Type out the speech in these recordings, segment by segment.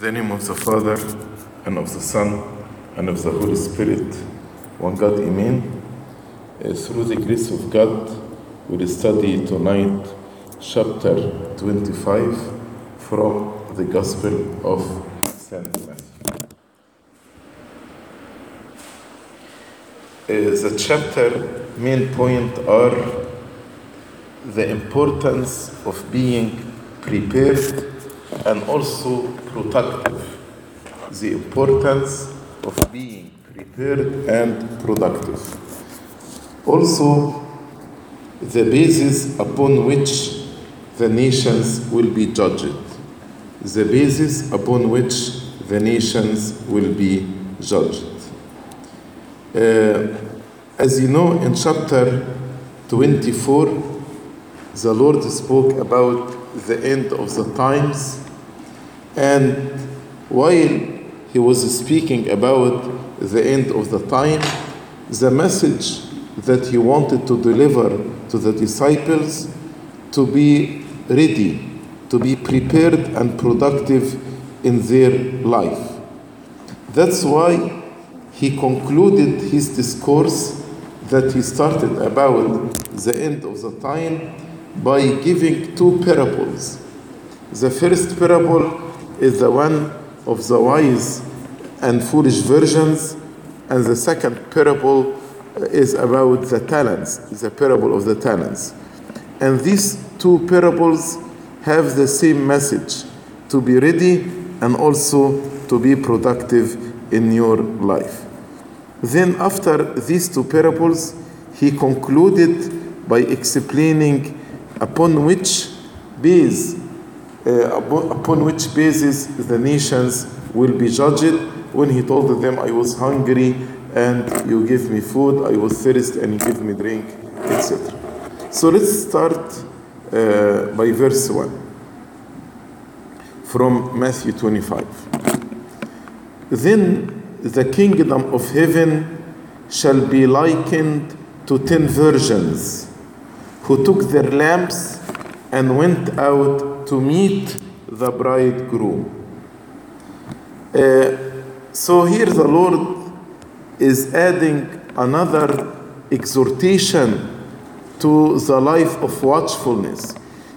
The name of the Father, and of the Son, and of the Holy Spirit, one God, Amen. Uh, through the grace of God, we'll study tonight chapter 25 from the Gospel of St. Matthew. Uh, the chapter main point are the importance of being prepared and also productive. The importance of being prepared and productive. Also, the basis upon which the nations will be judged. The basis upon which the nations will be judged. Uh, as you know, in chapter 24, the Lord spoke about the end of the times, and while he was speaking about the end of the time, the message that he wanted to deliver to the disciples to be ready, to be prepared and productive in their life. That's why he concluded his discourse that he started about the end of the time by giving two parables. The first parable is the one of the wise and foolish virgins, and the second parable is about the talents, the parable of the talents. And these two parables have the same message to be ready and also to be productive in your life. Then, after these two parables, he concluded by explaining upon which base, uh, upon which basis the nations will be judged. When he told them, "I was hungry and you give me food; I was thirsty and you give me drink," etc. So let's start uh, by verse one from Matthew 25. Then the kingdom of heaven shall be likened to ten virgins who took their lamps and went out to meet the bridegroom. Uh, so here the Lord is adding another exhortation to the life of watchfulness.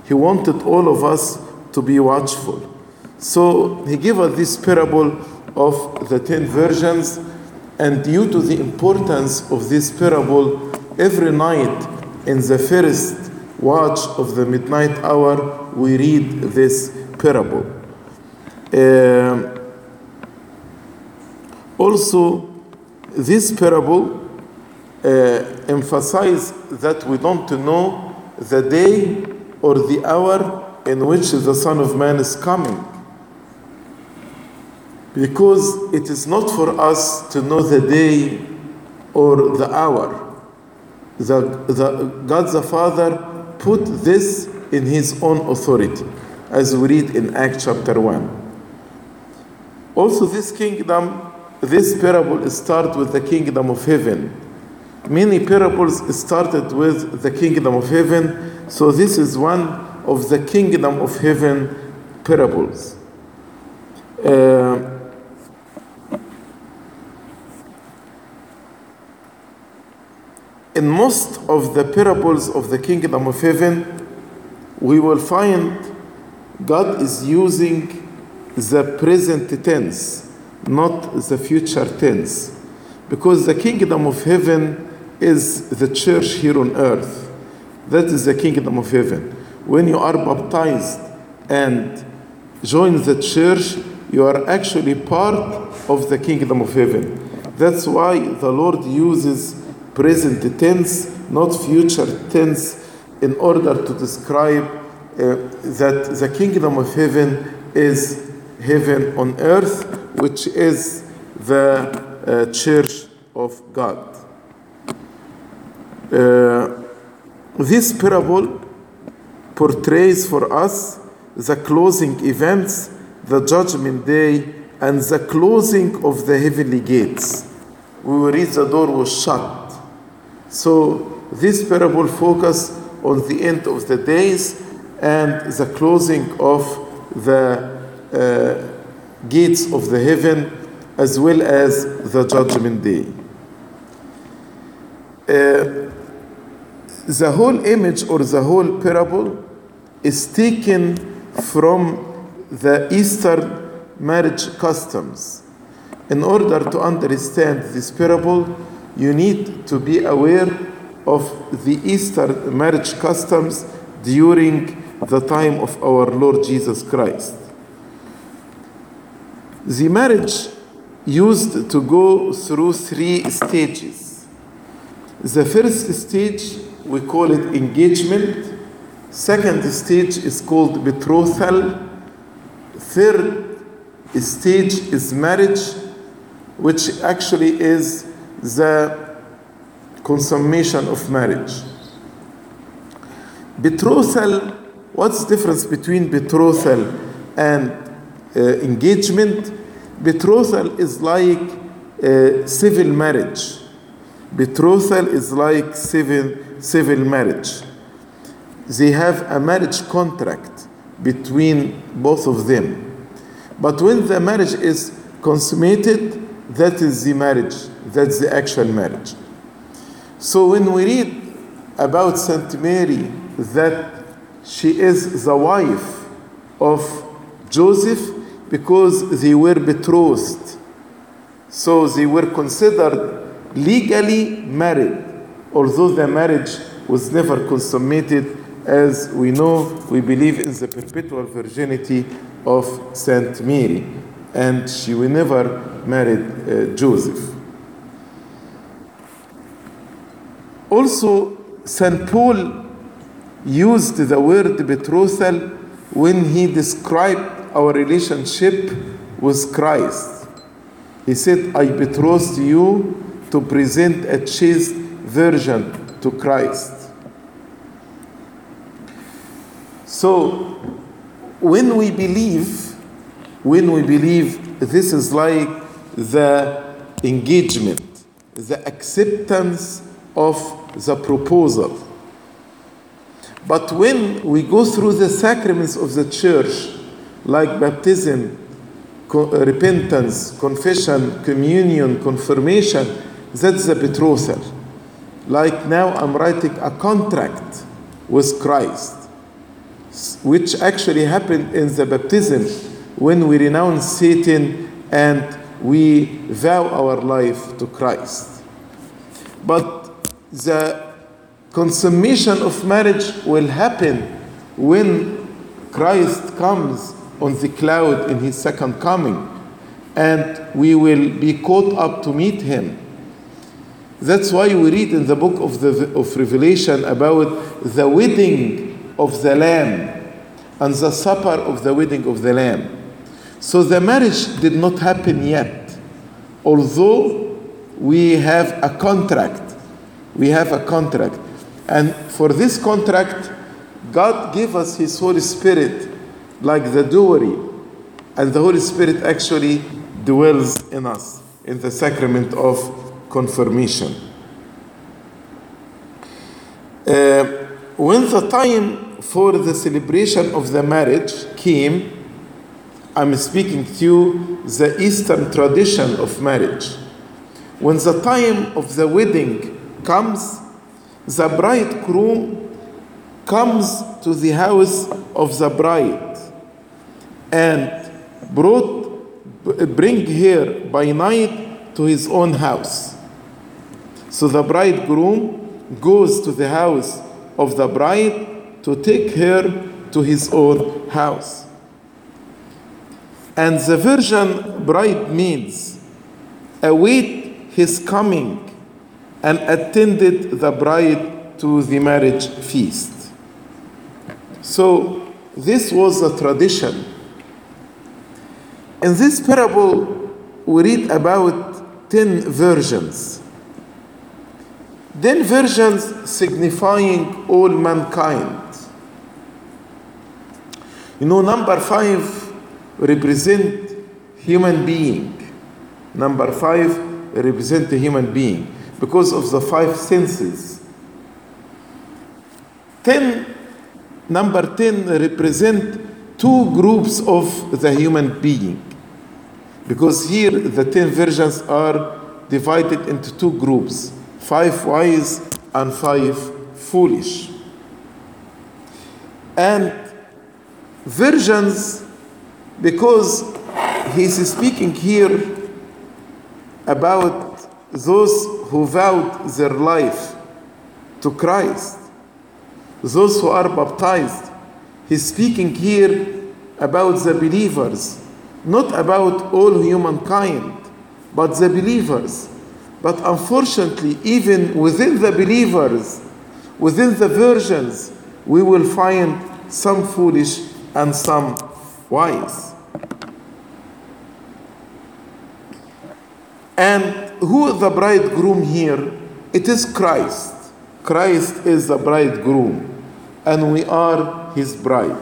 He wanted all of us to be watchful. So he gave us this parable of the ten virgins, and due to the importance of this parable, every night in the first watch of the midnight hour, we read this parable. Uh, also, this parable uh, emphasizes that we don't know the day or the hour in which the Son of Man is coming. Because it is not for us to know the day or the hour the, the, God the Father put this in His own authority, as we read in Acts chapter 1. Also, this kingdom, this parable starts with the kingdom of heaven. Many parables started with the kingdom of heaven, so this is one of the kingdom of heaven parables. Uh, in most of the parables of the kingdom of heaven, we will find God is using the present tense, not the future tense. Because the kingdom of heaven is the church here on earth. That is the kingdom of heaven. When you are baptized and join the church, you are actually part of the kingdom of heaven. That's why the Lord uses present tense, not future tense, in order to describe uh, that the kingdom of heaven is heaven on earth, which is the uh, church of God. Uh, this parable portrays for us the closing events, the judgment day, and the closing of the heavenly gates. We will read the door was shut so this parable focuses on the end of the days and the closing of the uh, gates of the heaven as well as the judgment day. Uh, the whole image or the whole parable is taken from the Eastern marriage customs. In order to understand this parable, you need to be aware of the Easter marriage customs during the time of our Lord Jesus Christ. The marriage used to go through three stages. The first stage we call it engagement. Second stage is called betrothal. Third stage is marriage, which actually is the consummation of marriage. Betrothal, what's the difference between betrothal and uh, engagement? Betrothal is like uh, civil marriage. Betrothal is like civil, civil marriage. They have a marriage contract between both of them. But when the marriage is consummated, that is the marriage, that's the actual marriage. So when we read about Saint Mary that she is the wife of Joseph because they were betrothed. So they were considered legally married, although the marriage was never consummated. As we know, we believe in the perpetual virginity of Saint Mary, and she will never married uh, Joseph. Also, St. Paul used the word betrothal when he described our relationship with Christ. He said, I betrothed you to present a chaste virgin to Christ. So, when we believe, when we believe, this is like the engagement, the acceptance of the proposal. But when we go through the sacraments of the church, like baptism, co- uh, repentance, confession, communion, confirmation, that's the betrothal. Like now, I'm writing a contract with Christ, which actually happened in the baptism when we renounce Satan and we vow our life to Christ. But the consummation of marriage will happen when Christ comes on the cloud in his second coming and we will be caught up to meet him. That's why we read in the book of, the, of Revelation about the wedding of the Lamb and the supper of the wedding of the Lamb. So the marriage did not happen yet, although we have a contract. We have a contract. And for this contract, God gave us His Holy Spirit like the dowry. And the Holy Spirit actually dwells in us in the sacrament of confirmation. Uh, when the time for the celebration of the marriage came, I'm speaking to you the Eastern tradition of marriage. When the time of the wedding comes, the bridegroom comes to the house of the bride and brought bring her by night to his own house. So the bridegroom goes to the house of the bride to take her to his own house. And the virgin bridesmaids await his coming and attended the bride to the marriage feast. So this was a tradition. In this parable, we read about 10 virgins. 10 virgins signifying all mankind. You know, number 5 represent human being. Number 5 represent a human being because of the five senses. 10 number 10 represent two groups of the human being. Because here the ten virgins are divided into two groups five wise and five foolish. And virgins, because he's speaking here about those who vowed their life to Christ, those who are baptized. He's speaking here about the believers, not about all humankind, but the believers. But unfortunately, even within the believers, within the virgins, we will find some foolish and some wise. And who the bridegroom here? It is Christ. Christ is the bridegroom, and we are his bride.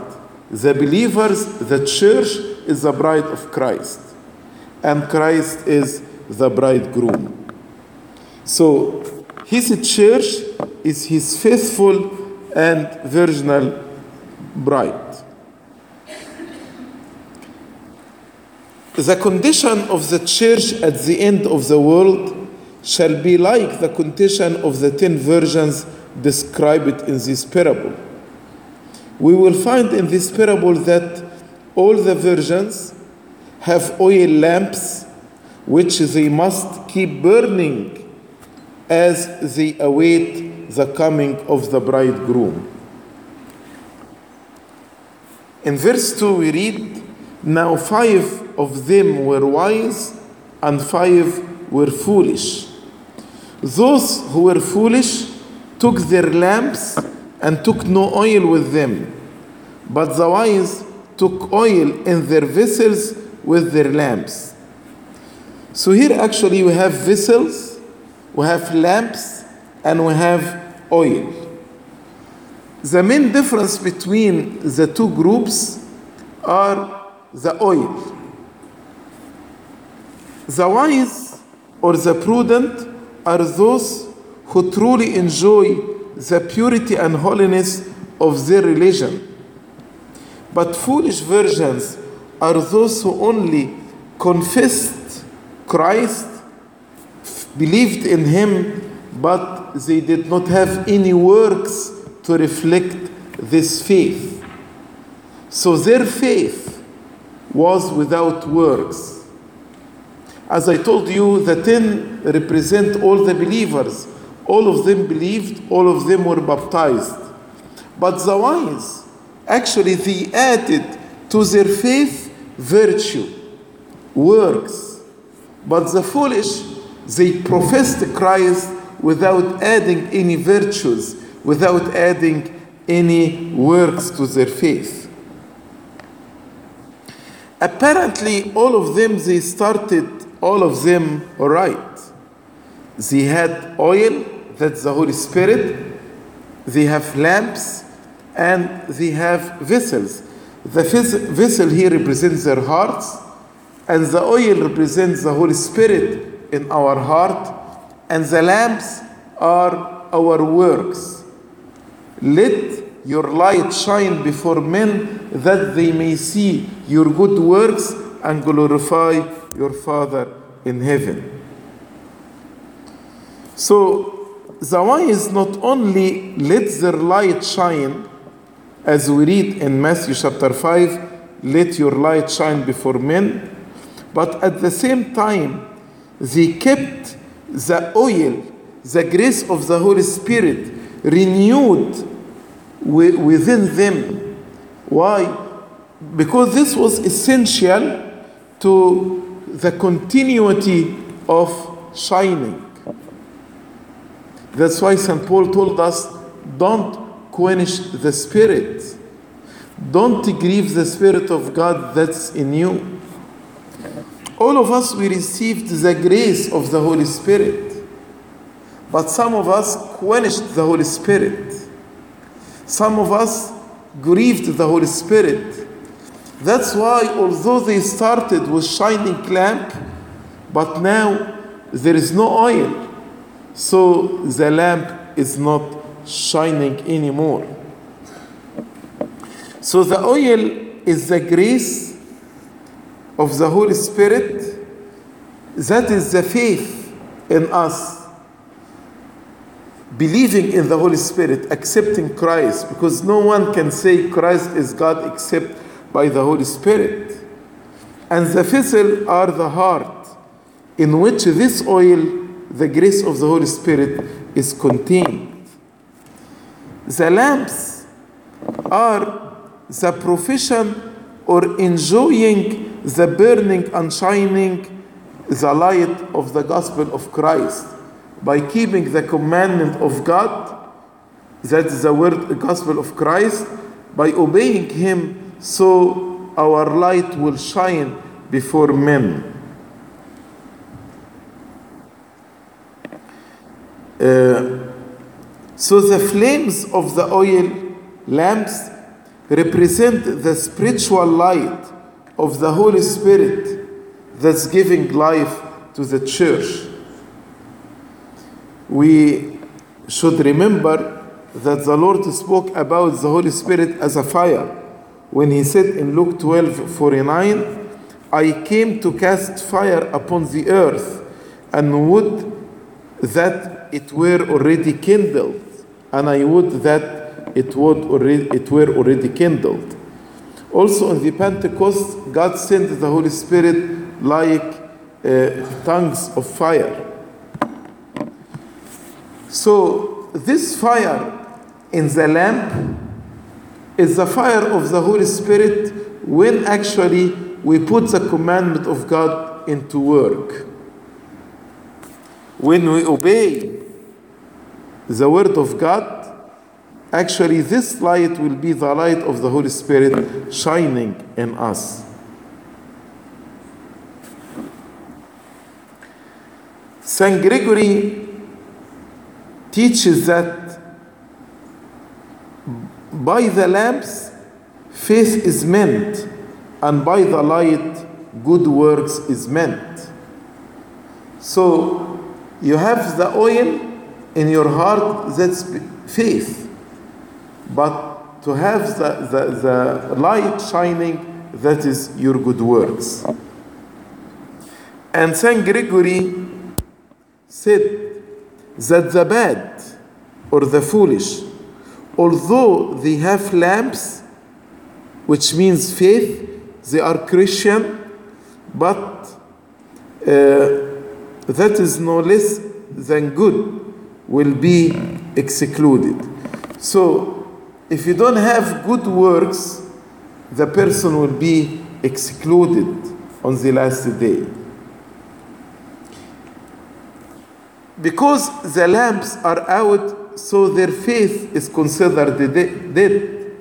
The believers, the church, is the bride of Christ, and Christ is the bridegroom. So, his church is his faithful and virginal bride. The condition of the church at the end of the world shall be like the condition of the ten virgins described in this parable. We will find in this parable that all the virgins have oil lamps which they must keep burning as they await the coming of the bridegroom. In verse 2, we read, Now five of them were wise, and five were foolish. Those who were foolish took their lamps and took no oil with them, but the wise took oil in their vessels with their lamps. So here actually we have vessels, we have lamps, and we have oil. The main difference between the two groups are the oil. The wise or the prudent are those who truly enjoy the purity and holiness of their religion. But foolish virgins are those who only confessed Christ, believed in Him, but they did not have any works to reflect this faith. So their faith was without works. As I told you, the ten represent all the believers. All of them believed, all of them were baptized. But the wise, actually, they added to their faith virtue, works. But the foolish, they professed Christ without adding any virtues, without adding any works to their faith. Apparently, all of them, they started, all of them right. They had oil, that's the Holy Spirit. They have lamps, and they have vessels. The vessel here represents their hearts, and the oil represents the Holy Spirit in our heart, and the lamps are our works. Let your light shine before men that they may see your good works and glorify your Father in heaven. So the wise not only let their light shine, as we read in Matthew chapter 5, let your light shine before men, but at the same time, they kept the oil, the grace of the Holy Spirit renewed within them. Why? Because this was essential to the continuity of shining. That's why St. Paul told us don't quench the Spirit, don't grieve the Spirit of God that's in you. All of us, we received the grace of the Holy Spirit, but some of us quenched the Holy Spirit. Some of us grieved the Holy Spirit. That's why, although they started with shining lamp, but now there is no oil, so the lamp is not shining anymore. So the oil is the grace of the Holy Spirit, That is the faith in us, believing in the Holy Spirit, accepting Christ, because no one can say Christ is God except by the Holy Spirit. And the vessel are the heart, in which this oil, the grace of the Holy Spirit, is contained. The lamps are the profession or enjoying the burning and shining the light of the gospel of Christ by keeping the commandment of God, that is the word the gospel of Christ, by obeying Him, so our light will shine before men. Uh, so the flames of the oil lamps represent the spiritual light of the Holy Spirit that's giving life to the church. We should remember that the Lord spoke about the Holy Spirit as a fire when he said in Luke 12 49, I came to cast fire upon the earth and would that it were already kindled, and I would that it would already it were already kindled. Also on the Pentecost, God sent the Holy Spirit like uh, tongues of fire. So this fire in the lamp is the fire of the Holy Spirit when actually we put the commandment of God into work. When we obey the word of God, actually this light will be the light of the Holy Spirit shining in us. St. Gregory teaches that by the lamps faith is meant, and by the light good works is meant. So you have the oil in your heart that's faith, but to have the, the, the light shining, that is your good works. And St. Gregory said that the bad or the foolish, although they have lamps, which means faith, they are Christian, but uh, that is no less than good will be excluded. So, if you don't have good works, the person will be excluded on the last day. Because the lamps are out, so their faith is considered dead.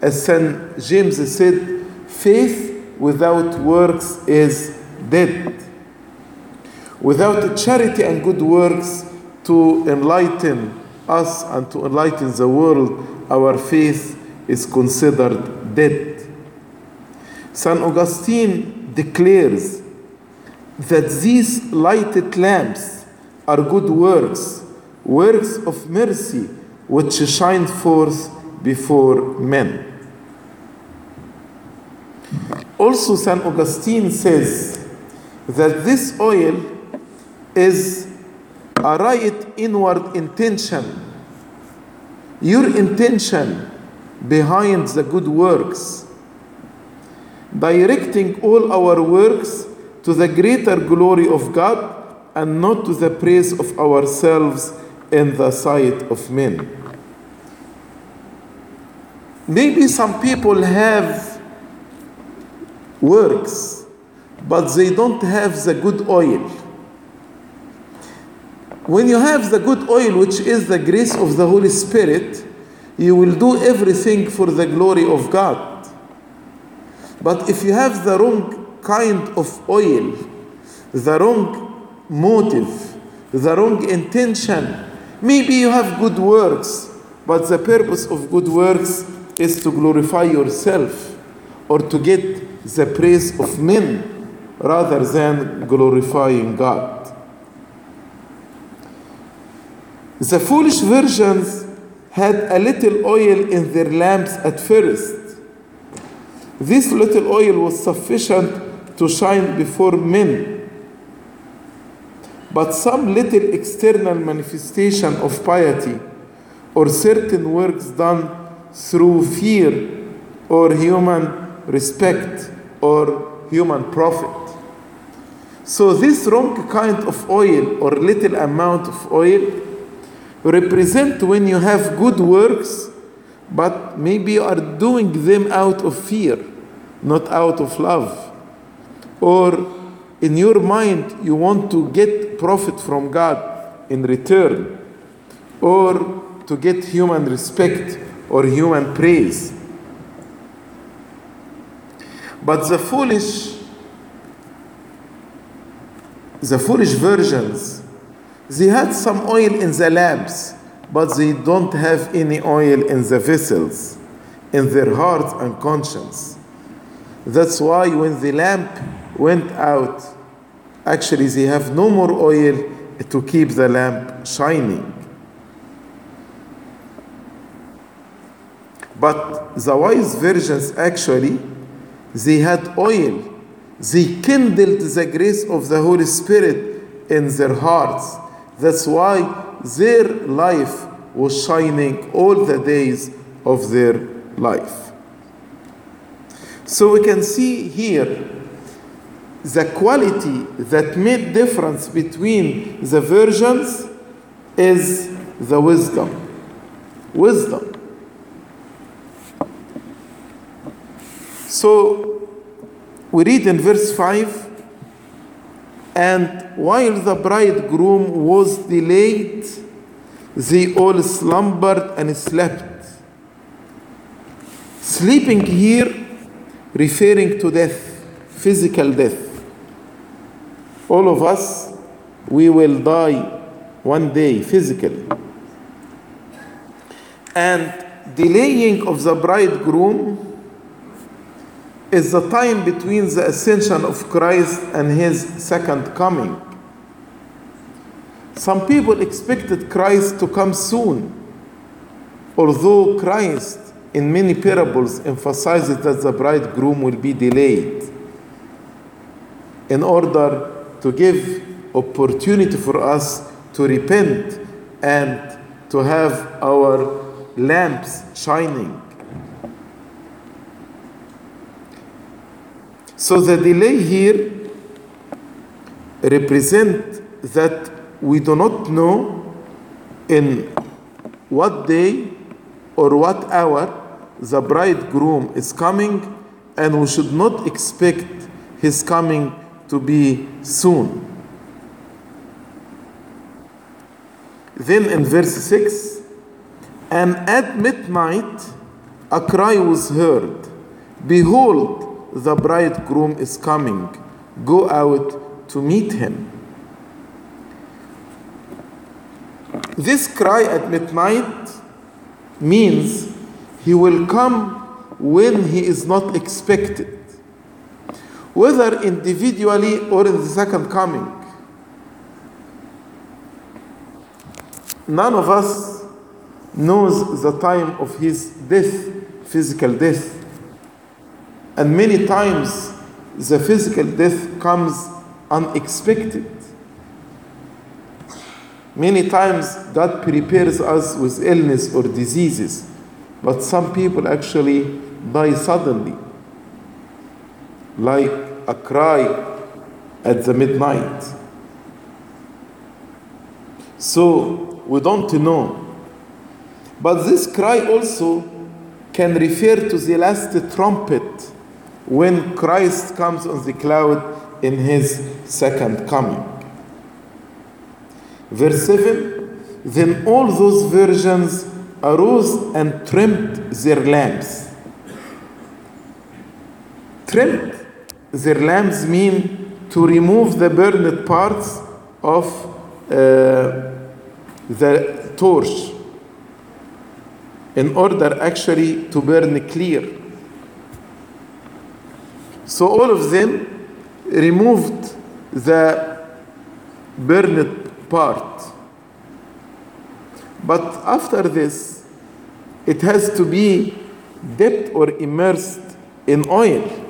As St. James said, faith without works is dead. Without charity and good works to enlighten us and to enlighten the world, our faith is considered dead. St. Augustine declares that these lighted lamps are good works, works of mercy which shine forth before men. Also, St. Augustine says that this oil is a right inward intention. Your intention behind the good works, directing all our works to the greater glory of God and not to the praise of ourselves in the sight of men. Maybe some people have works, but they don't have the good oil. When you have the good oil, which is the grace of the Holy Spirit, you will do everything for the glory of God. But if you have the wrong kind of oil, the wrong motive, the wrong intention, maybe you have good works, but the purpose of good works is to glorify yourself or to get the praise of men rather than glorifying God. The foolish virgins had a little oil in their lamps at first. This little oil was sufficient to shine before men. But some little external manifestation of piety or certain works done through fear or human respect or human profit. So, this wrong kind of oil or little amount of oil represent when you have good works, but maybe you are doing them out of fear, not out of love. Or in your mind, you want to get profit from God in return, or to get human respect or human praise. But the foolish, the foolish virgins, they had some oil in the lamps, but they don't have any oil in the vessels, in their hearts and conscience. That's why when the lamp went out, actually they have no more oil to keep the lamp shining. But the wise virgins actually, they had oil. They kindled the grace of the Holy Spirit in their hearts. That's why their life was shining all the days of their life. So we can see here the quality that made difference between the versions is the wisdom. Wisdom. So we read in verse 5 and while the bridegroom was delayed, they all slumbered and slept. Sleeping here referring to death, physical death. All of us, we will die one day physically. And delaying of the bridegroom is the time between the ascension of Christ and his second coming. Some people expected Christ to come soon, although Christ in many parables emphasizes that the bridegroom will be delayed in order to give opportunity for us to repent and to have our lamps shining. So the delay here represent that we do not know in what day or what hour the bridegroom is coming and we should not expect his coming to be soon. Then in verse 6, and at midnight a cry was heard Behold, the bridegroom is coming. Go out to meet him. This cry at midnight means he will come when he is not expected, whether individually or in the second coming. None of us knows the time of his death, physical death. And many times the physical death comes unexpected. Many times God prepares us with illness or diseases, but some people actually die suddenly, like a cry at the midnight. So we don't know. But this cry also can refer to the last trumpet when Christ comes on the cloud in his second coming. Verse 7 Then all those virgins arose and trimmed their lamps. Trimmed their lamps mean to remove the burned parts of uh, the torch in order actually to burn clear. So all of them removed the burned part. But after this, it has to be dipped or immersed in oil.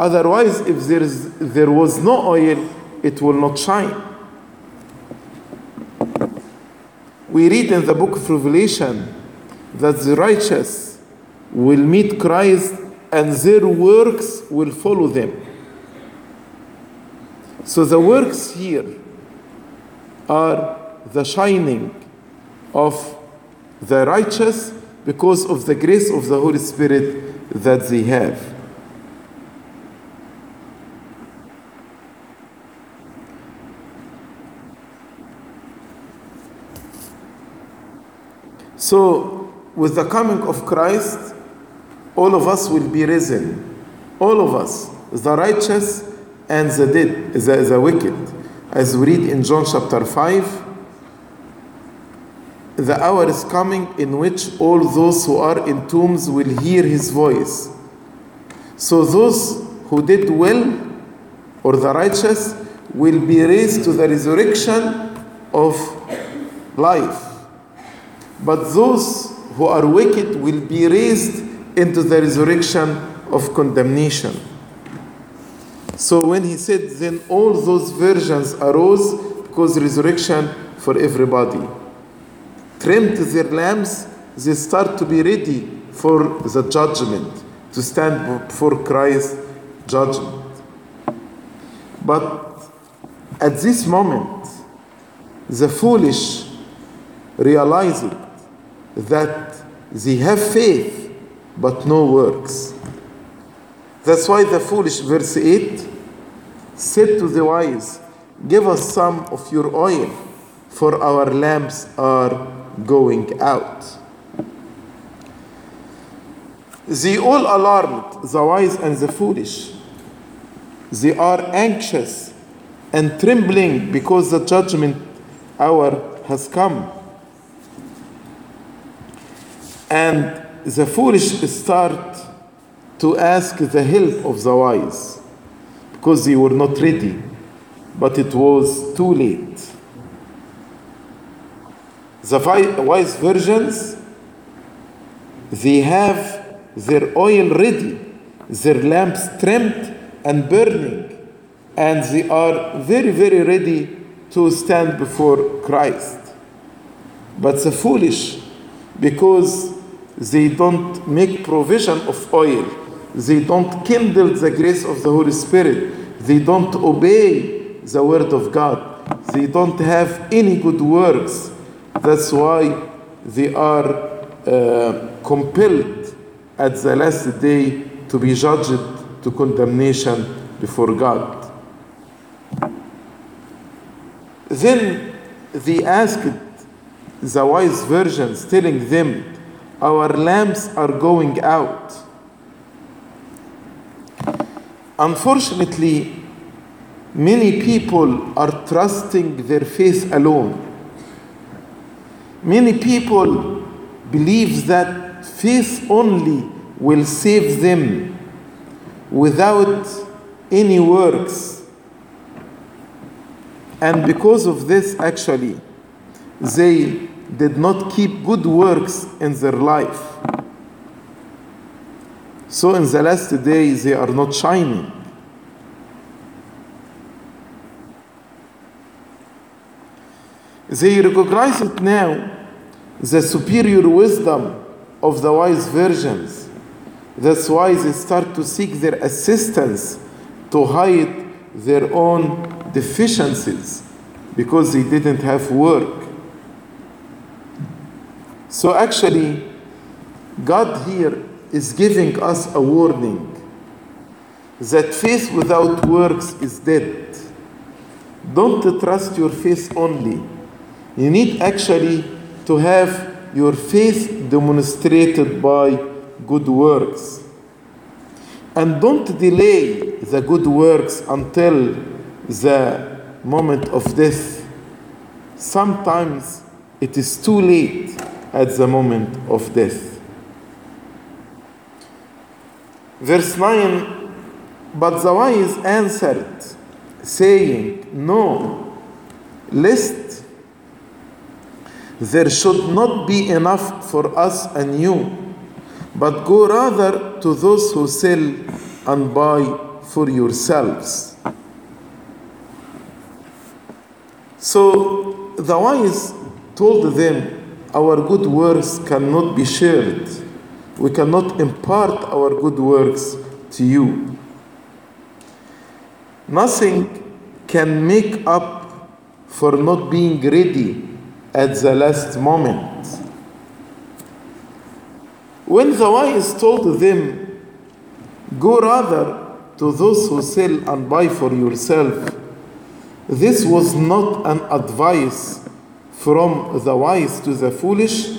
Otherwise, if there, is, there was no oil, it will not shine. We read in the book of Revelation that the righteous will meet Christ and their works will follow them. So the works here are the shining of the righteous because of the grace of the Holy Spirit that they have. So, with the coming of Christ, all of us will be risen. All of us, the righteous and the dead, the, the wicked. As we read in John chapter 5, the hour is coming in which all those who are in tombs will hear his voice. So those who did well, or the righteous, will be raised to the resurrection of life. But those who are wicked will be raised into the resurrection of condemnation. So when he said, then all those virgins arose because resurrection for everybody. Trimmed their lamps, they start to be ready for the judgment, to stand before Christ's judgment. But at this moment, the foolish realize it that they have faith but no works. That's why the foolish, verse 8, said to the wise, Give us some of your oil, for our lamps are going out. They all alarmed, the wise and the foolish. They are anxious and trembling because the judgment hour has come. And the foolish start to ask the help of the wise because they were not ready, but it was too late. The wise virgins, they have their oil ready, their lamps trimmed and burning, and they are very, very ready to stand before Christ. But the foolish, because they don't make provision of oil, they don't kindle the grace of the Holy Spirit, they don't obey the Word of God, they don't have any good works. That's why they are uh, compelled at the last day to be judged to condemnation before God. Then they asked the wise virgins, telling them, Our lamps are going out. Unfortunately, many people are trusting their faith alone. Many people believe that faith only will save them without any works. And because of this, actually, they did not keep good works in their life. So in the last days, they are not shining. They recognize it now, the superior wisdom of the wise virgins. That's why they start to seek their assistance to hide their own deficiencies because they didn't have work. So actually, God here is giving us a warning that faith without works is dead. Don't trust your faith only. You need actually to have your faith demonstrated by good works. And don't delay the good works until the moment of death. Sometimes it is too late at the moment of death. Verse 9 But the wise answered, saying, No, lest there should not be enough for us and you, but go rather to those who sell and buy for yourselves. So the wise told them, Our good works cannot be shared. We cannot impart our good works to you. Nothing can make up for not being ready at the last moment. When the wise told them, Go rather to those who sell and buy for yourself, this was not an advice from the wise to the foolish,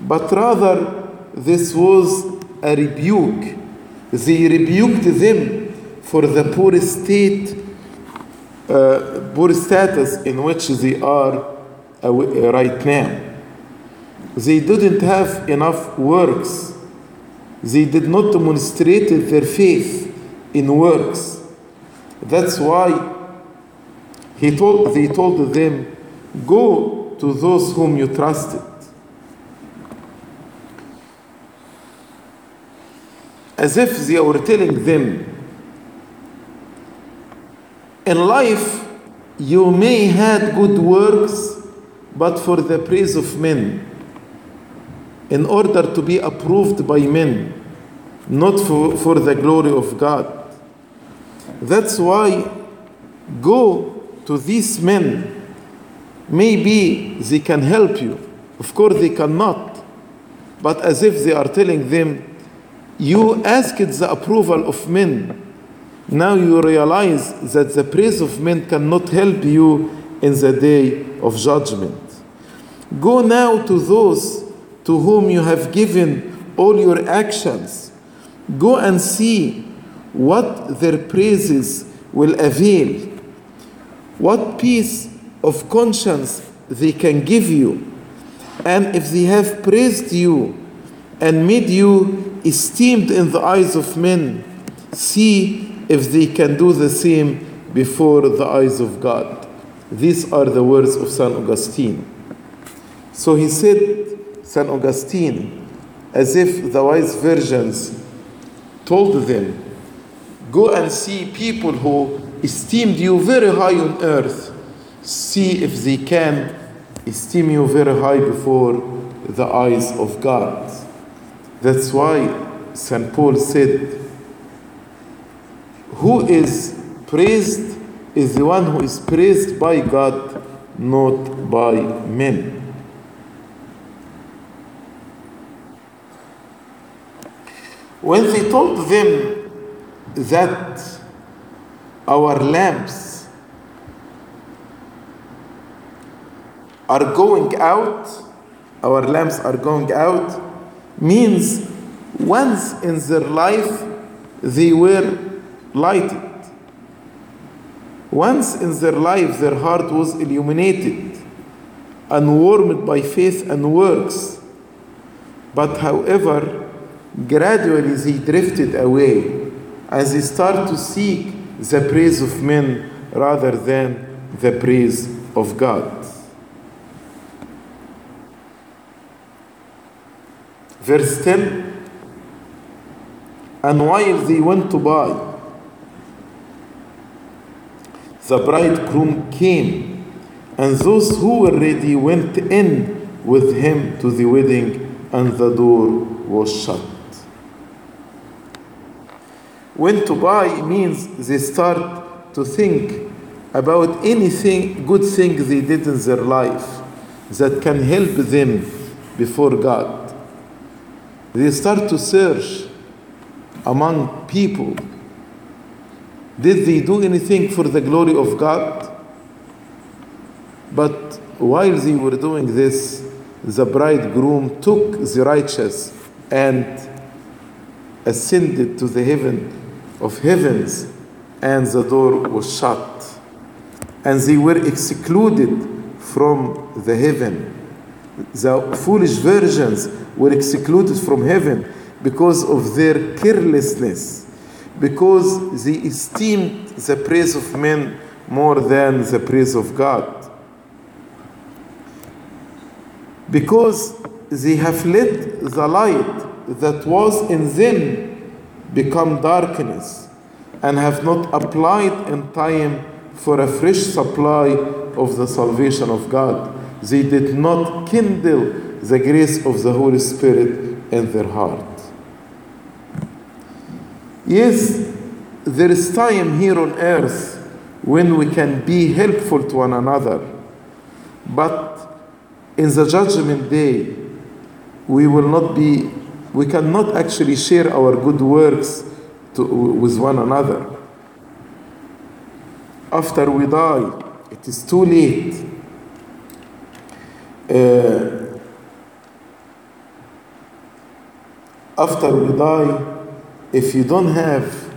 but rather this was a rebuke. They rebuked them for the poor state, uh, poor status in which they are uh, right now. They didn't have enough works. They did not demonstrate their faith in works. That's why he told, they told them, Go to those whom you trusted. As if they were telling them, In life, you may have good works, but for the praise of men, in order to be approved by men, not for, for the glory of God. That's why go to these men. Maybe they can help you. Of course, they cannot. But as if they are telling them, you asked the approval of men. Now you realize that the praise of men cannot help you in the day of judgment. Go now to those to whom you have given all your actions. Go and see what their praises will avail, what peace of conscience they can give you. And if they have praised you and made you esteemed in the eyes of men, see if they can do the same before the eyes of God. These are the words of St. Augustine. So he said, St. Augustine, as if the wise virgins told them, Go and see people who esteemed you very high on earth. See if they can esteem you very high before the eyes of God. That's why St. Paul said, Who is praised is the one who is praised by God, not by men. When they told them that our lamps are going out, our lamps are going out, means once in their life they were lighted. Once in their life their heart was illuminated and warmed by faith and works. But however, gradually they drifted away as they start to seek the praise of men rather than the praise of God. Verse 10 And while they went to buy, the bridegroom came, and those who were ready went in with him to the wedding, and the door was shut. When to buy means they start to think about anything, good thing they did in their life that can help them before God. They start to search among people. Did they do anything for the glory of God? But while they were doing this, the bridegroom took the righteous and ascended to the heaven of heavens, and the door was shut. And they were excluded from the heaven. The foolish virgins were excluded from heaven because of their carelessness, because they esteemed the praise of men more than the praise of God. Because they have let the light that was in them become darkness and have not applied in time for a fresh supply of the salvation of God. They did not kindle the grace of the Holy Spirit in their heart. Yes, there is time here on earth when we can be helpful to one another, but in the judgment day, we will not be, we cannot actually share our good works to, with one another. After we die, it is too late. Uh, after we die, if you don't have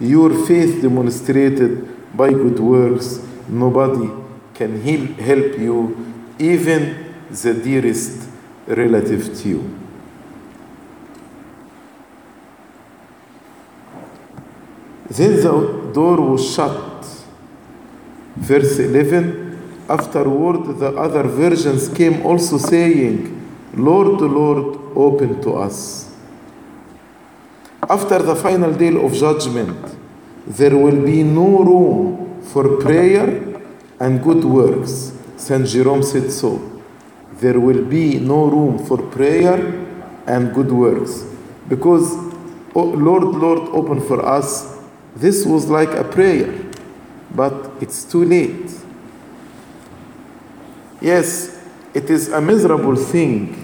your faith demonstrated by good works, nobody can help you, even the dearest relative to you. Then the door was shut. Verse 11 Afterward, the other virgins came also saying, Lord, Lord, open to us. After the final day of judgment, there will be no room for prayer and good works. St. Jerome said so. There will be no room for prayer and good works. Because, oh, Lord, Lord, open for us, this was like a prayer, but it's too late. Yes, it is a miserable thing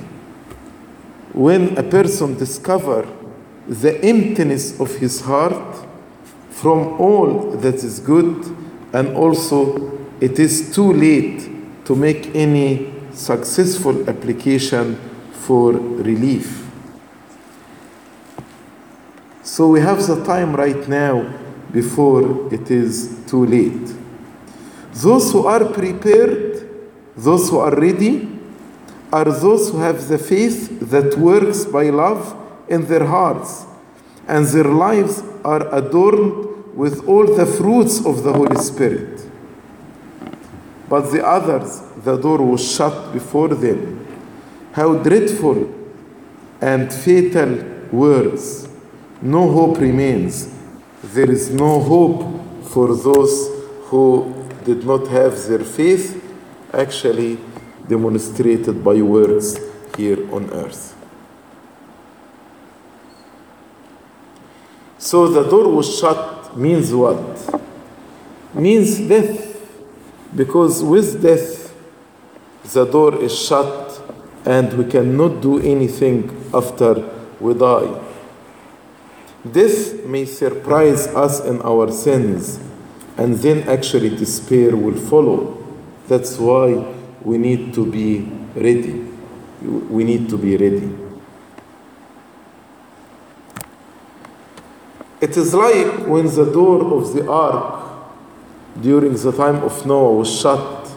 when a person discovers the emptiness of his heart from all that is good, and also it is too late to make any successful application for relief. So we have the time right now before it is too late. Those who are prepared, those who are ready, are those who have the faith that works by love in their hearts, and their lives are adorned with all the fruits of the Holy Spirit. But the others, the door was shut before them. How dreadful and fatal words. No hope remains. There is no hope for those who did not have their faith actually demonstrated by works here on earth. So the door was shut means what? Means death. Because with death, the door is shut and we cannot do anything after we die. Death may surprise us in our sins, and then actually despair will follow. That's why we need to be ready. We need to be ready. It is like when the door of the ark during the time of Noah was shut,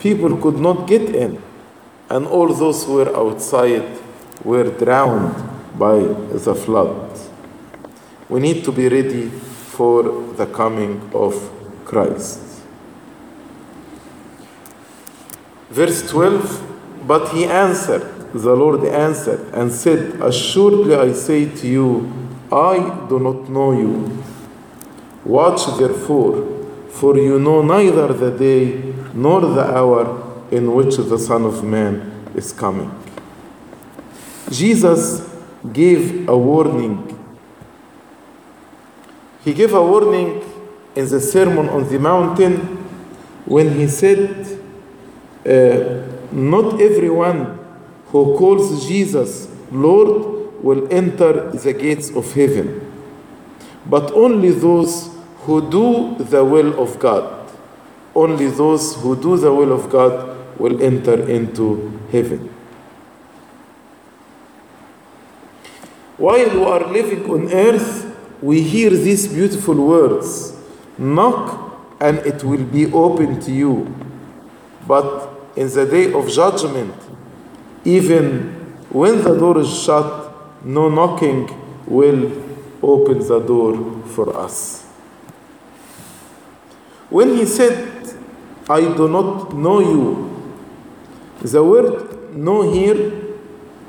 people could not get in, and all those who were outside were drowned by the flood. We need to be ready for the coming of Christ. Verse 12 But he answered, the Lord answered and said, Assuredly I say to you, I do not know you. Watch therefore, for you know neither the day nor the hour in which the Son of Man is coming. Jesus gave a warning. He gave a warning in the Sermon on the Mountain when he said, uh, Not everyone who calls Jesus Lord will enter the gates of heaven, but only those who do the will of God. Only those who do the will of God will enter into heaven. While we are living on earth, we hear these beautiful words knock and it will be open to you. But in the day of judgment, even when the door is shut, no knocking will open the door for us. When he said, I do not know you, the word know here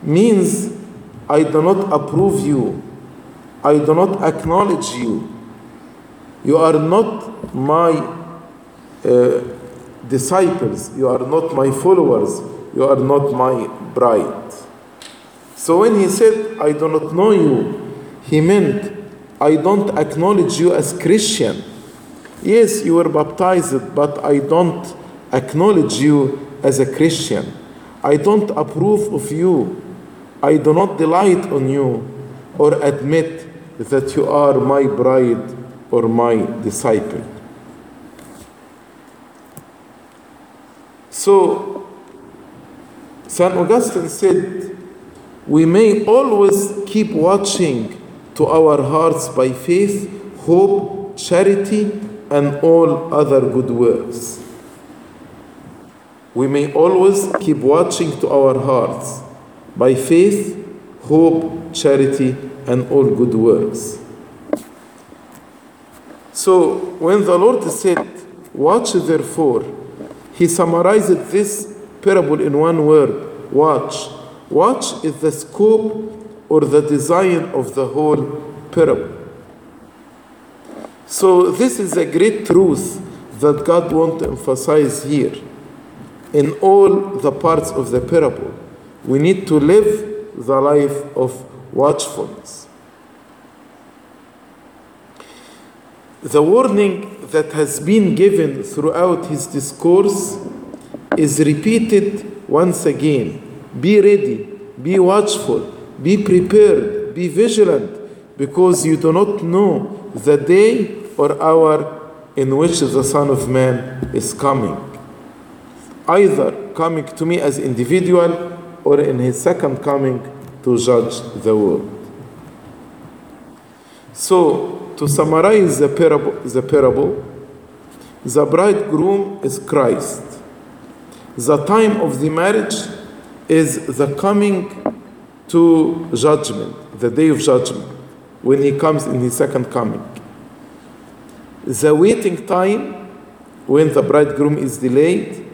means I do not approve you, I do not acknowledge you. You are not my uh, disciples, you are not my followers, you are not my bride. So when he said, I do not know you, he meant, I don't acknowledge you as Christian. Yes, you were baptized, but I don't acknowledge you as a Christian. I don't approve of you. I do not delight on you or admit that you are my bride or my disciple. So, St. Augustine said, We may always keep watching to our hearts by faith, hope, charity, and all other good works. We may always keep watching to our hearts by faith, hope, charity, and all good works. So, when the Lord said, Watch therefore, he summarized this parable in one word watch. Watch is the scope or the design of the whole parable. So, this is a great truth that God wants to emphasize here. In all the parts of the parable, we need to live the life of watchfulness. The warning that has been given throughout his discourse is repeated once again. Be ready, be watchful, be prepared, be vigilant, because you do not know the day or hour in which the Son of Man is coming. Either coming to me as individual or in his second coming to judge the world. So, to summarize the parable, the parable, the bridegroom is Christ. The time of the marriage is the coming to judgment, the day of judgment, when he comes in his second coming. The waiting time, when the bridegroom is delayed,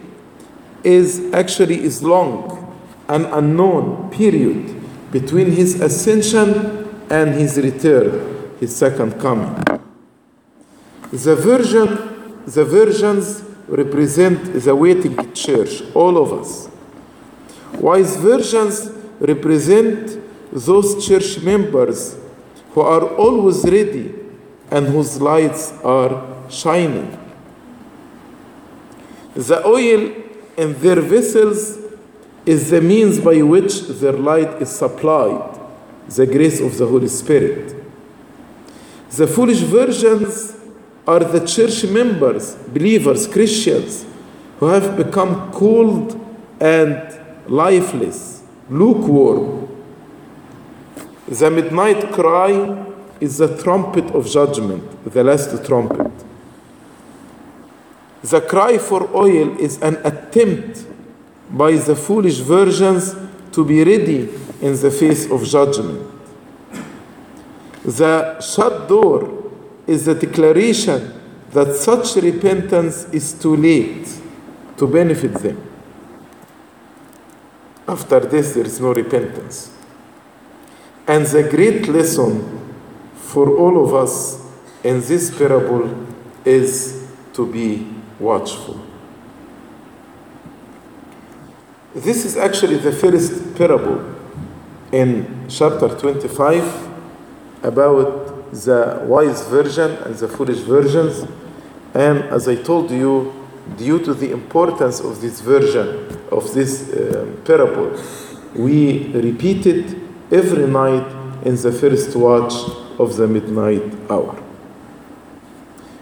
is actually is long, an unknown period between his ascension and his return his second coming. The virgin, the virgins represent the waiting church, all of us. Wise virgins represent those church members who are always ready and whose lights are shining. The oil in their vessels is the means by which their light is supplied, the grace of the Holy Spirit. The foolish virgins are the church members, believers, Christians, who have become cold and lifeless, lukewarm. The midnight cry is the trumpet of judgment, the last trumpet. The cry for oil is an attempt by the foolish virgins to be ready in the face of judgment. The shut door is a declaration that such repentance is too late to benefit them. After this, there is no repentance. And the great lesson for all of us in this parable is to be watchful. This is actually the first parable in chapter 25 about the wise version and the foolish versions. And as I told you, due to the importance of this version of this uh, parable, we repeat it every night in the first watch of the midnight hour.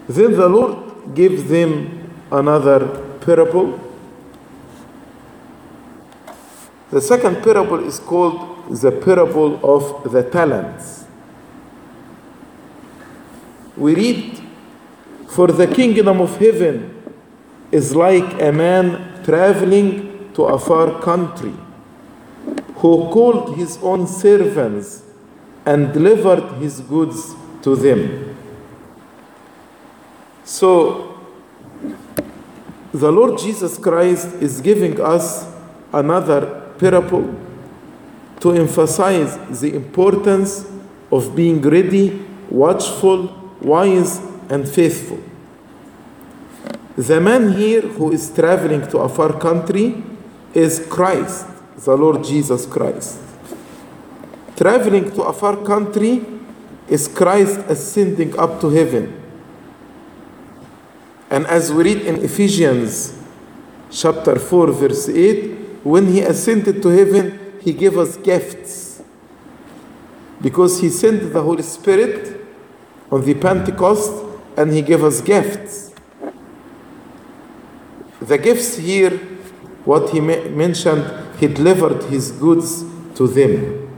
Then the Lord gave them another parable. The second parable is called the parable of the talents. We read, For the kingdom of heaven is like a man traveling to a far country who called his own servants and delivered his goods to them. So, the Lord Jesus Christ is giving us another parable to emphasize the importance of being ready, watchful, wise, and faithful. The man here who is traveling to a far country is Christ, the Lord Jesus Christ. Traveling to a far country is Christ ascending up to heaven. And as we read in Ephesians chapter 4, verse 8, when he ascended to heaven, he gave us gifts. Because he sent the Holy Spirit on the Pentecost and he gave us gifts. The gifts here, what he mentioned, he delivered his goods to them.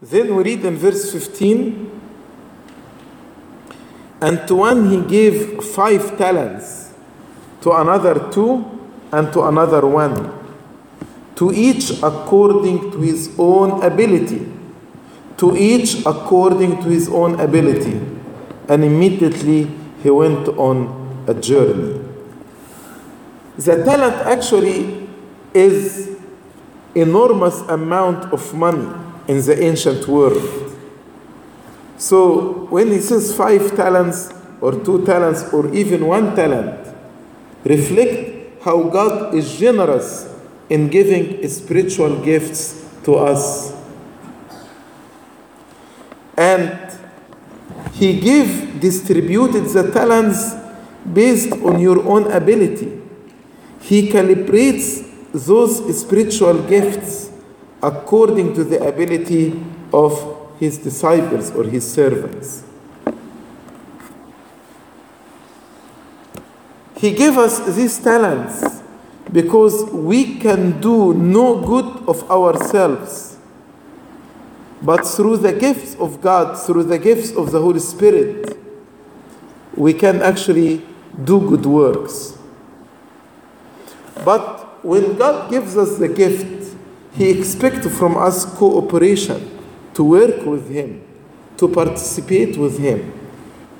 Then we read in verse 15 and to one he gave five talents, to another two, and to another one, to each according to his own ability. To each according to his own ability. And immediately he went on a journey. The talent actually is enormous amount of money in the ancient world. So when he says five talents or two talents or even one talent, reflect how God is generous in giving spiritual gifts to us. And he gave, distributed the talents based on your own ability. He calibrates those spiritual gifts according to the ability of his disciples or his servants. He gave us these talents because we can do no good of ourselves, but through the gifts of God, through the gifts of the Holy Spirit, we can actually do good works. But when God gives us the gift, He expects from us cooperation to work with Him, to participate with Him,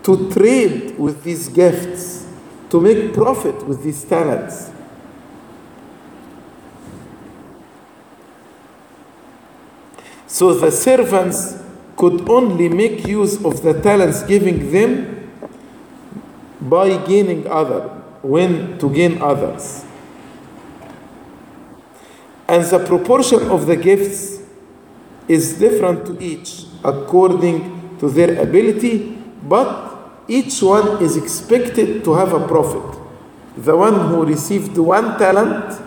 to trade with these gifts, to make profit with these talents. So the servants could only make use of the talents giving them by gaining other, when to gain others. And the proportion of the gifts is different to each according to their ability, but each one is expected to have a profit. The one who received one talent,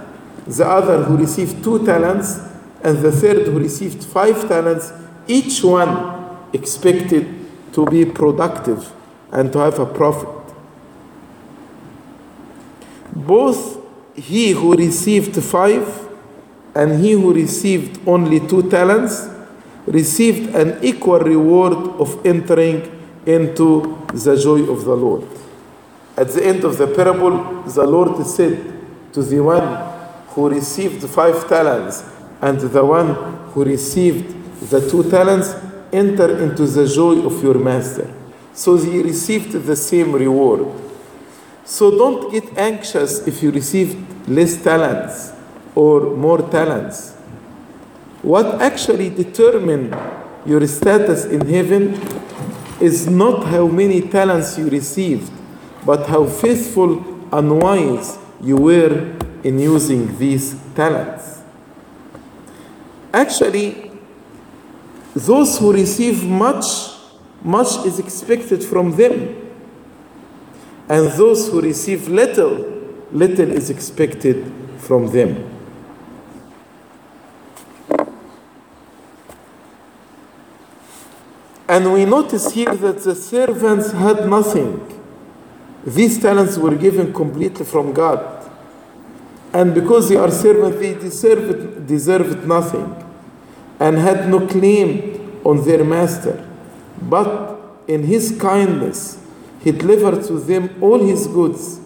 the other who received two talents, and the third who received five talents, each one expected to be productive and to have a profit. Both he who received five and he who received only two talents received an equal reward of entering into the joy of the Lord. At the end of the parable, the Lord said to the one who received five talents and the one who received the two talents, enter into the joy of your master. So they received the same reward. So don't get anxious if you received less talents or more talents. What actually determines your status in heaven is not how many talents you received, but how faithful and wise you were in using these talents. Actually, those who receive much, much is expected from them. And those who receive little, little is expected from them. And we notice here that the servants had nothing. These talents were given completely from God. And because they are servants, they deserved, deserved nothing and had no claim on their master. But in his kindness, he delivered to them all his goods.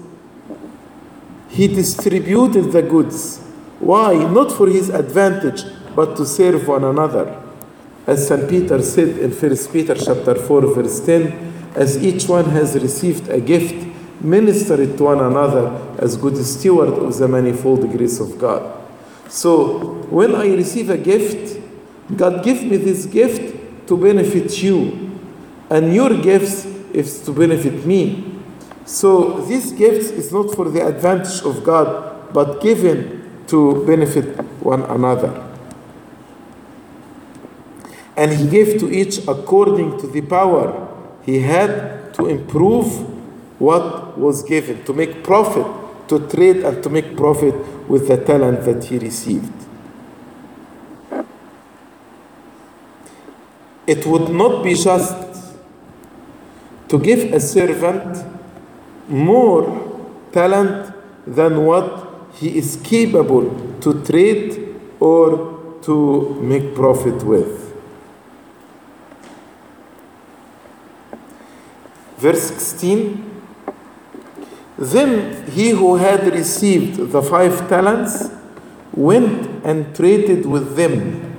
He distributed the goods. Why? Not for his advantage, but to serve one another. As St. Peter said in 1 Peter chapter 4, verse 10, as each one has received a gift, minister it to one another as good steward of the manifold grace of God. So when I receive a gift, God give me this gift to benefit you. And your gifts is to benefit me. So these gifts is not for the advantage of God, but given to benefit one another. And he gave to each according to the power he had to improve what was given, to make profit, to trade and to make profit with the talent that he received. It would not be just to give a servant more talent than what he is capable to trade or to make profit with. Verse 16 Then he who had received the five talents went and traded with them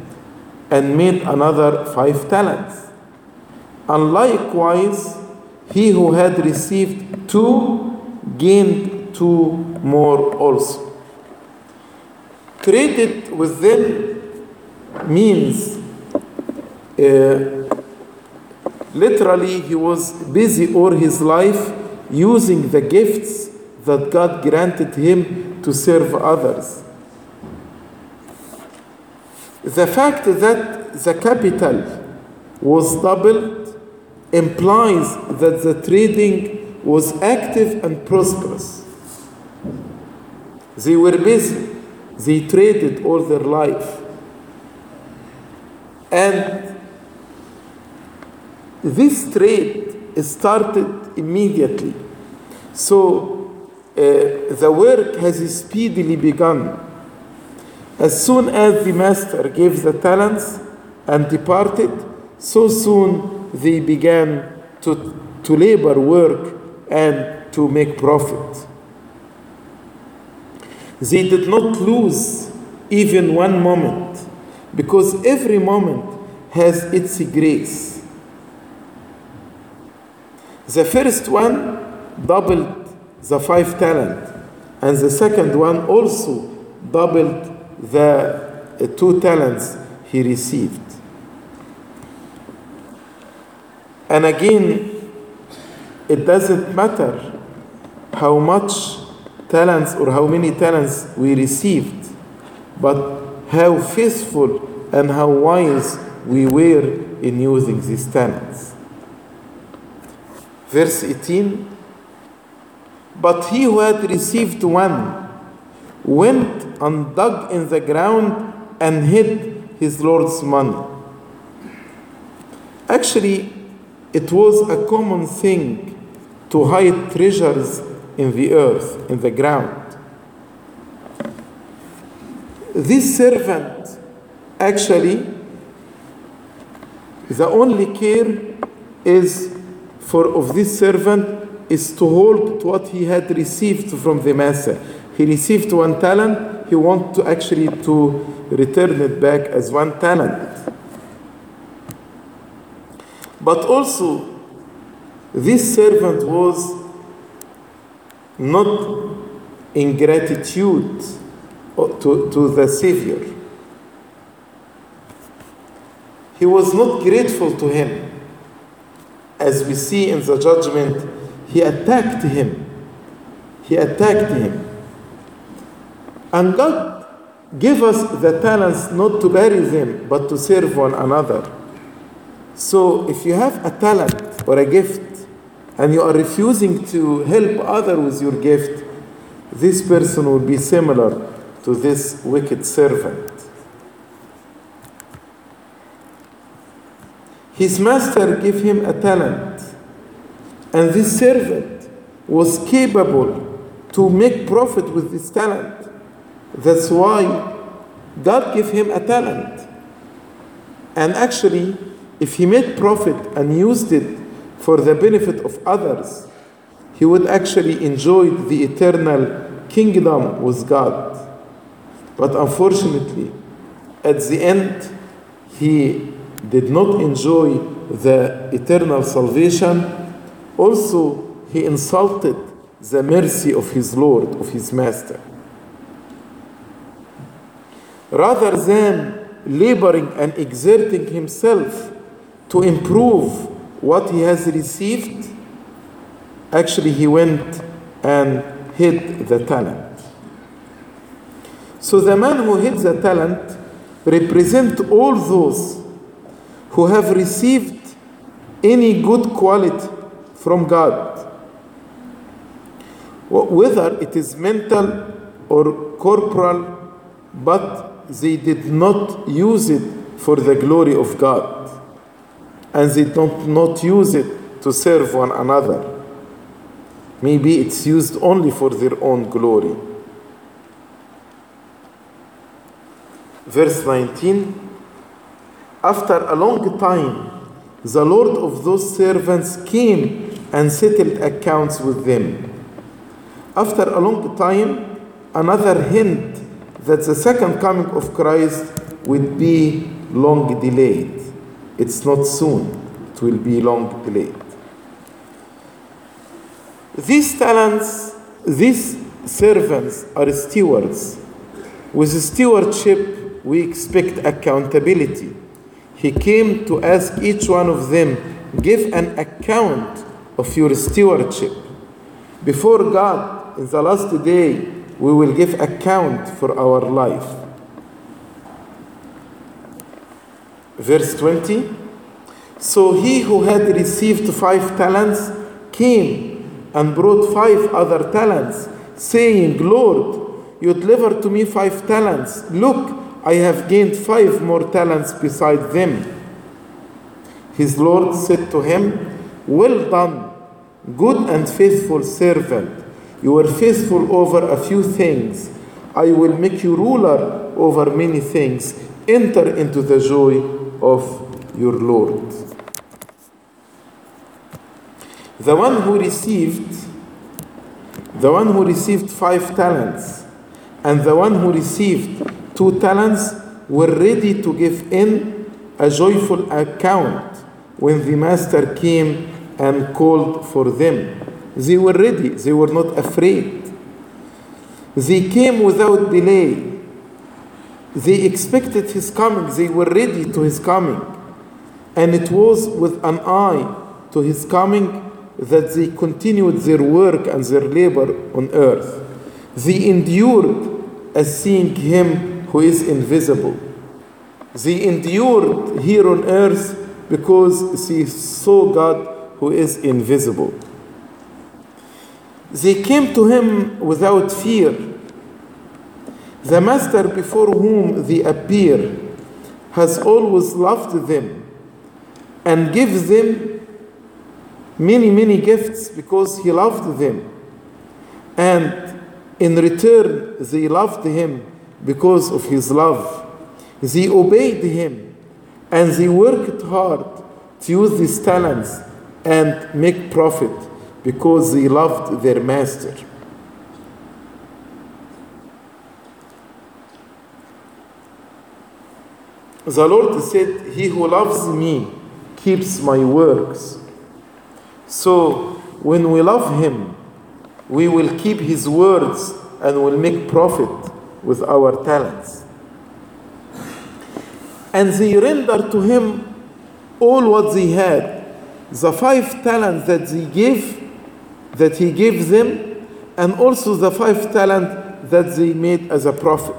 and made another five talents. And likewise, he who had received two gained two more also. Traded with them means uh, literally he was busy all his life using the gifts that God granted him to serve others. The fact that the capital was doubled implies that the trading was active and prosperous. They were busy, they traded all their life. And this trade started immediately. So uh, the work has speedily begun. As soon as the master gave the talents and departed, so soon they began to, to labor, work, and to make profit. They did not lose even one moment because every moment has its grace. The first one doubled the five talent, and the second one also doubled the uh, two talents he received. And again, it doesn't matter how much talents or how many talents we received, but how faithful and how wise we were in using these talents. Verse 18 But he who had received one went and dug in the ground and hid his Lord's money. Actually, it was a common thing to hide treasures in the earth, in the ground. This servant, actually, the only care is for of this servant is to hold what he had received from the master. He received one talent, he wants to actually to return it back as one talent. But also, this servant was not in gratitude to, to the Savior. He was not grateful to him. As we see in the judgment, he attacked him. He attacked him. And God gave us the talents not to bury them, but to serve one another. So if you have a talent or a gift and you are refusing to help others with your gift, this person will be similar to this wicked servant. His master gave him a talent, and this servant was capable to make profit with this talent. That's why God gave him a talent. And actually, if he made profit and used it for the benefit of others, he would actually enjoy the eternal kingdom with God. But unfortunately, at the end, he did not enjoy the eternal salvation. Also, he insulted the mercy of his Lord, of his Master. Rather than laboring and exerting himself to improve what he has received, actually he went and hid the talent. So the man who hid the talent represent all those who have received any good quality from God, whether it is mental or corporal, but they did not use it for the glory of God, and they don't not use it to serve one another. Maybe it's used only for their own glory. Verse 19 After a long time, the Lord of those servants came and settled accounts with them. After a long time, another hint that the second coming of Christ would be long delayed. It's not soon, it will be long delayed. These talents, these servants are stewards. With stewardship, we expect accountability. He came to ask each one of them, give an account of your stewardship. Before God, in the last day, we will give account for our life. Verse 20 So he who had received five talents came and brought five other talents, saying, Lord, you delivered to me five talents. Look, I have gained five more talents beside them. His Lord said to him, Well done, good and faithful servant. You were faithful over a few things. I will make you ruler over many things. Enter into the joy of your Lord. The one who received the one who received five talents and the one who received two talents were ready to give in a joyful account when the master came and called for them. They were ready, they were not afraid. They came without delay. They expected his coming, they were ready to his coming. And it was with an eye to his coming that they continued their work and their labor on earth. They endured as seeing him who is invisible. They endured here on earth because they saw God who is invisible. They came to him without fear. The master before whom they appear has always loved them and gives them many, many gifts because he loved them. And in return, they loved him because of his love. They obeyed him and they worked hard to use these talents and make profit because they loved their master. The Lord said, He who loves me keeps my works. So when we love Him, we will keep His words and will make profit with our talents. And they render to Him all what they had. The five talents that they gave, that He gave them, and also the five talents that they made as a profit.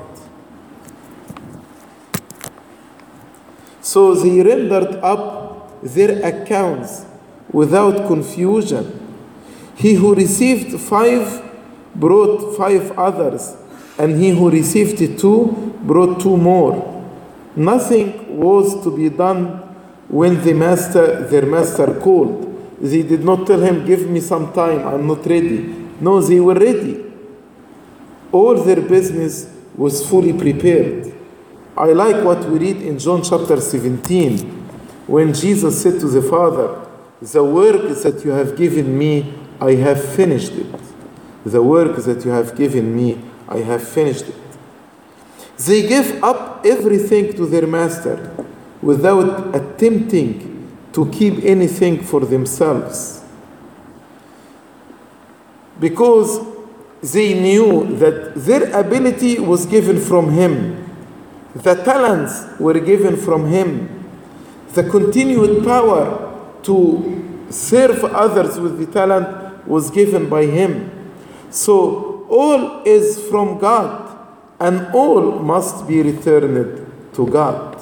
So they rendered up their accounts without confusion. He who received five brought five others, and he who received two brought two more. Nothing was to be done when the master, their master called. They did not tell him, Give me some time, I'm not ready. No, they were ready. All their business was fully prepared. I like what we read in John chapter 17 when Jesus said to the Father, The work that you have given me, I have finished it. The work that you have given me, I have finished it. They gave up everything to their master without attempting to keep anything for themselves. Because they knew that their ability was given from him. The talents were given from him. The continued power to serve others with the talent was given by Him. So all is from God, and all must be returned to God.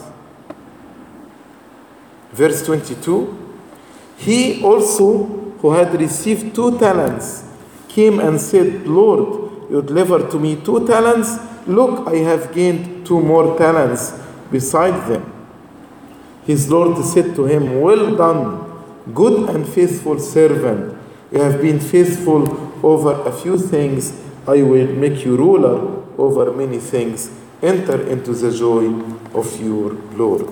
Verse 22 He also, who had received two talents, came and said, Lord, you delivered to me two talents. Look, I have gained two more talents beside them. His Lord said to him, Well done, good and faithful servant. You have been faithful over a few things. I will make you ruler over many things. Enter into the joy of your Lord.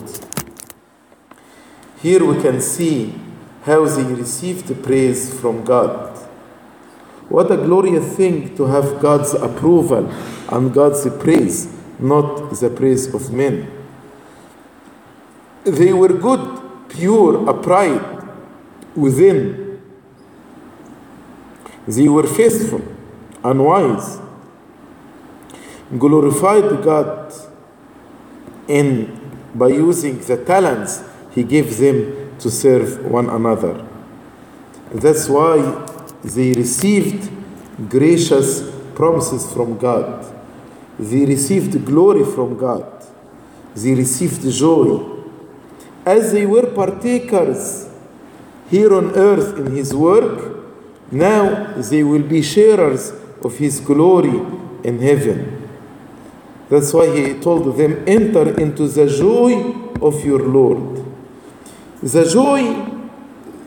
Here we can see how they received praise from God. What a glorious thing to have God's approval and God's praise, not the praise of men. They were good, pure, upright within. They were faithful and wise. Glorified God in by using the talents He gave them to serve one another. That's why they received gracious promises from God. They received glory from God. They received joy. As they were partakers here on earth in His work, now they will be sharers of His glory in heaven. That's why He told them, Enter into the joy of your Lord. The joy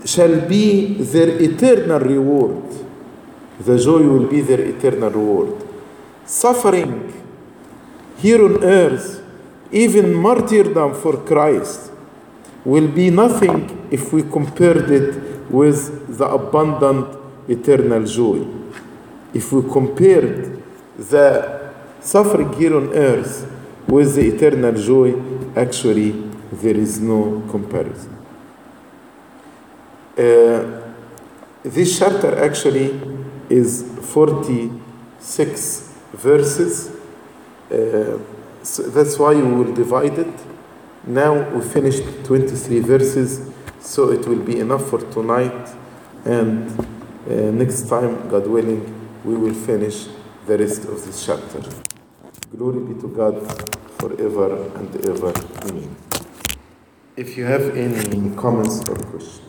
shall be their eternal reward. The joy will be their eternal reward. Suffering here on earth, even martyrdom for Christ, will be nothing if we compared it with the abundant eternal joy. If we compared the suffering here on earth with the eternal joy, actually, there is no comparison. Uh, this chapter actually is 46 verses. Uh, so that's why we will divide it. Now we finished 23 verses, so it will be enough for tonight. And uh, next time, God willing, we will finish the rest of this chapter. Glory be to God forever and ever. Amen. If you have any comments or questions.